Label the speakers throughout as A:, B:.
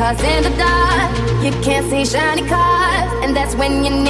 A: Cause in the dark, you can't see shiny cars, and that's when you need.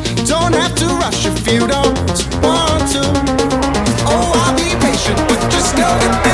B: Don't have to rush if you don't want to. Oh, I'll be patient, but just know that.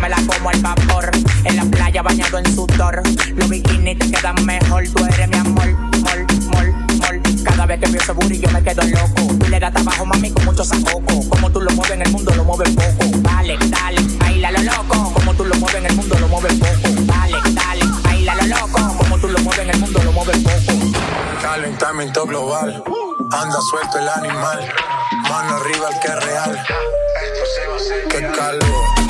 C: me la como al vapor. En la playa bañado en sudor. Los bikinis te quedan mejor. Tú eres mi amor, mol, mol, mol. Cada vez que veo ese booty yo me
D: quedo loco. Tú le das trabajo, mami, con mucho sacoco. Como tú
E: lo mueves en el mundo, lo mueves poco. Dale, dale, baila lo loco. Como tú lo mueves en el mundo, lo mueves poco. Dale, dale, baila lo loco. Como tú lo mueves en el mundo, lo mueves poco. Calentamiento global. Anda suelto el animal. Mano arriba el que es real. Que calvo.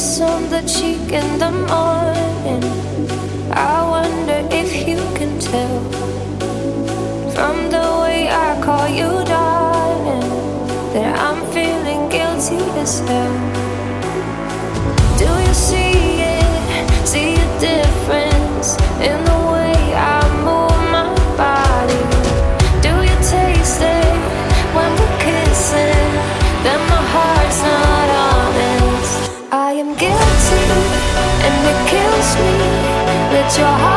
D: kiss on the cheek in the morning. I wonder if you can tell from the way I call you darling that I'm feeling guilty as hell. Do you see it? See a difference in the your heart.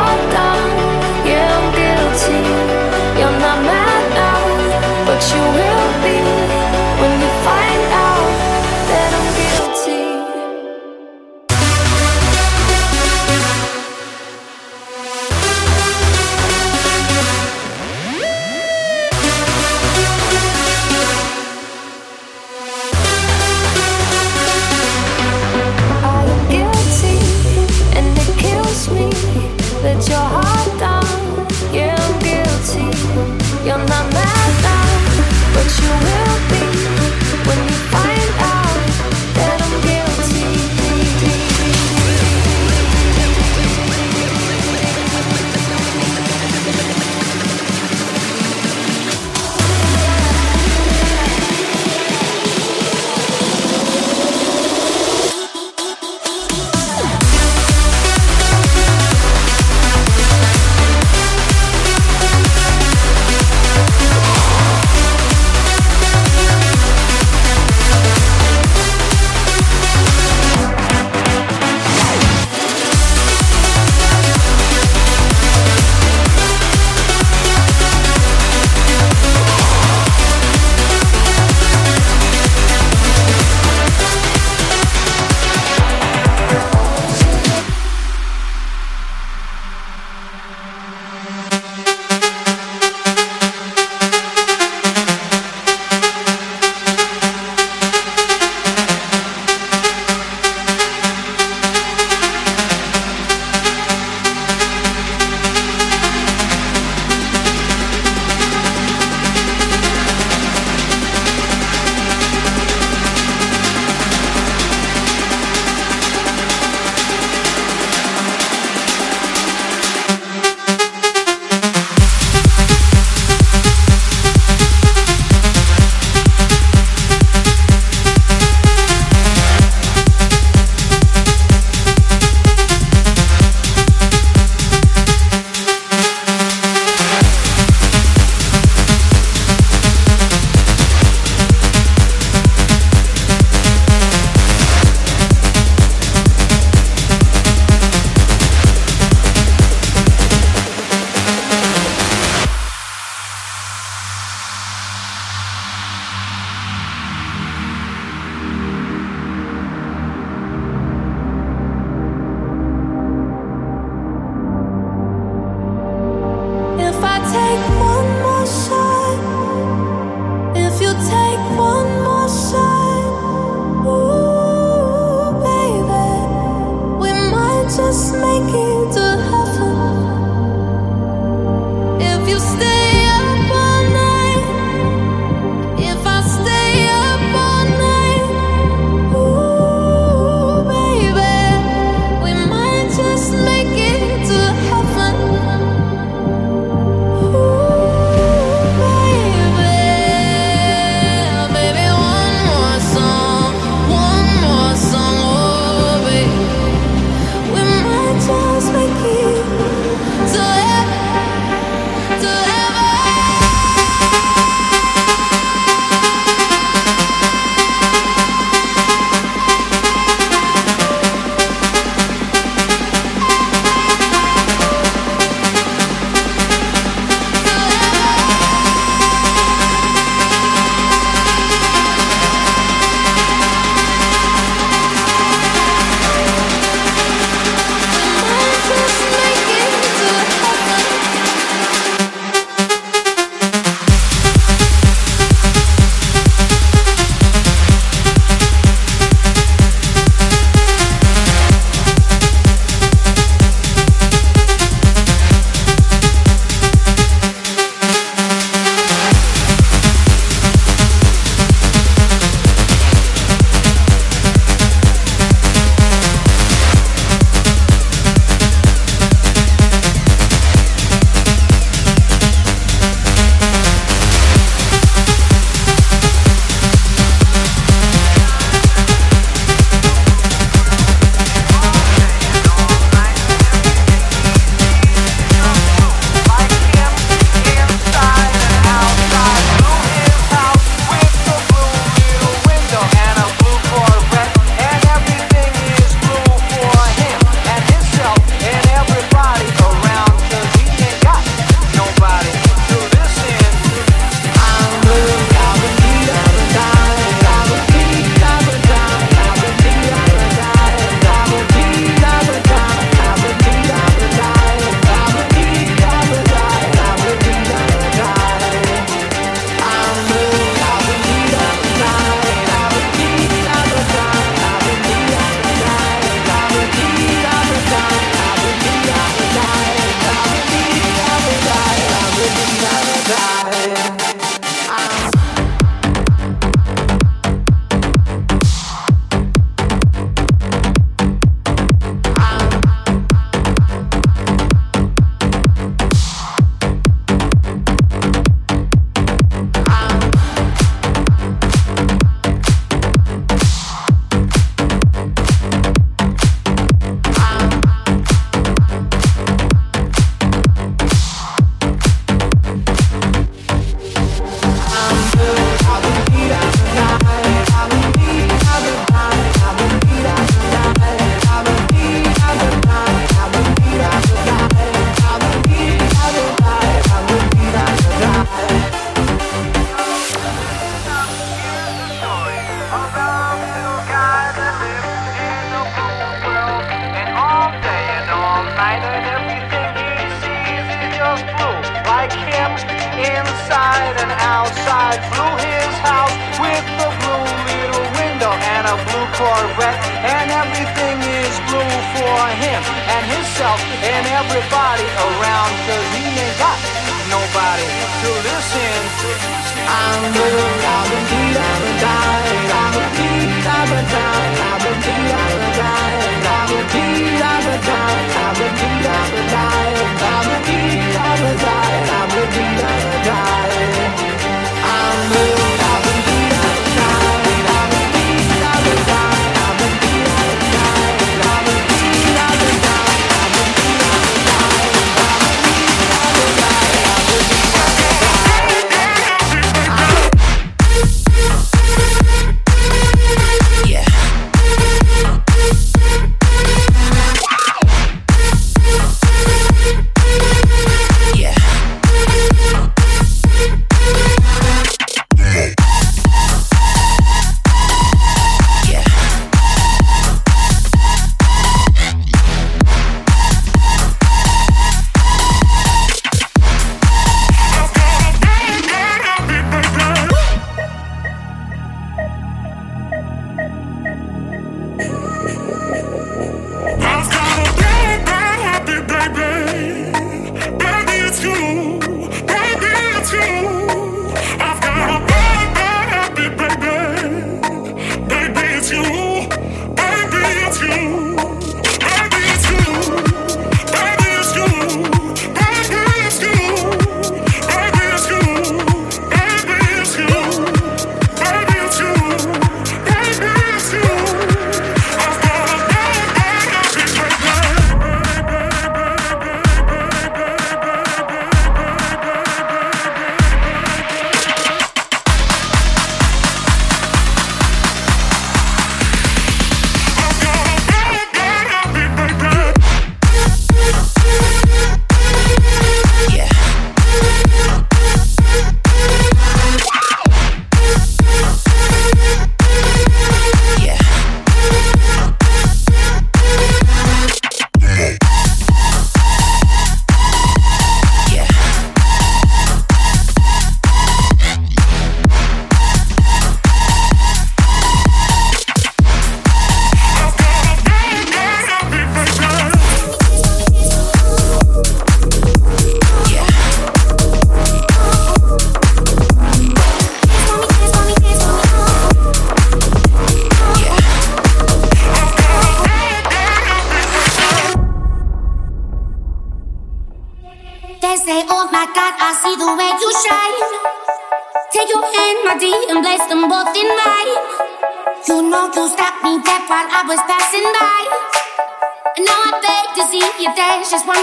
F: And
G: when you're done, I'll make you do it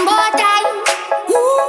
G: all again.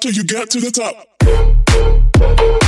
H: Till you get to the top.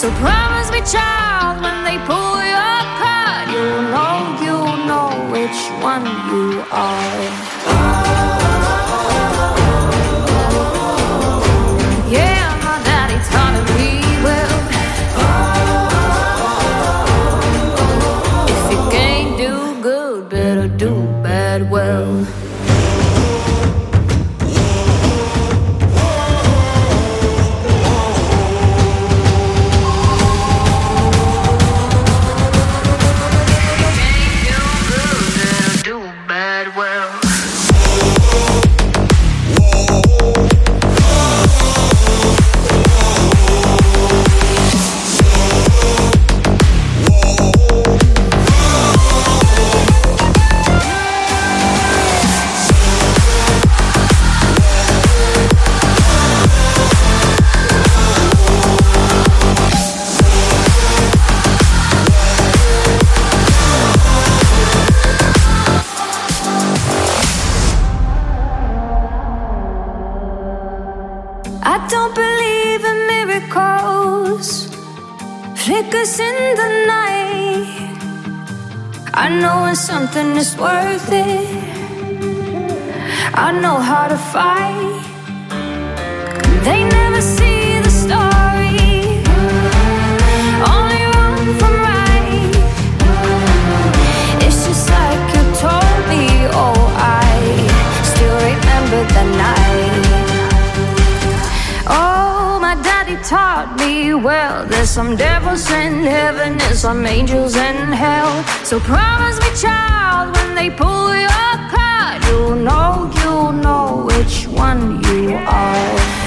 D: So promise me, child, when they pull your card, you'll know, you'll know which one you are. taught me well. There's some devils in heaven, and some angels in hell. So promise me, child, when they pull your card, you'll know, you'll know which one you are.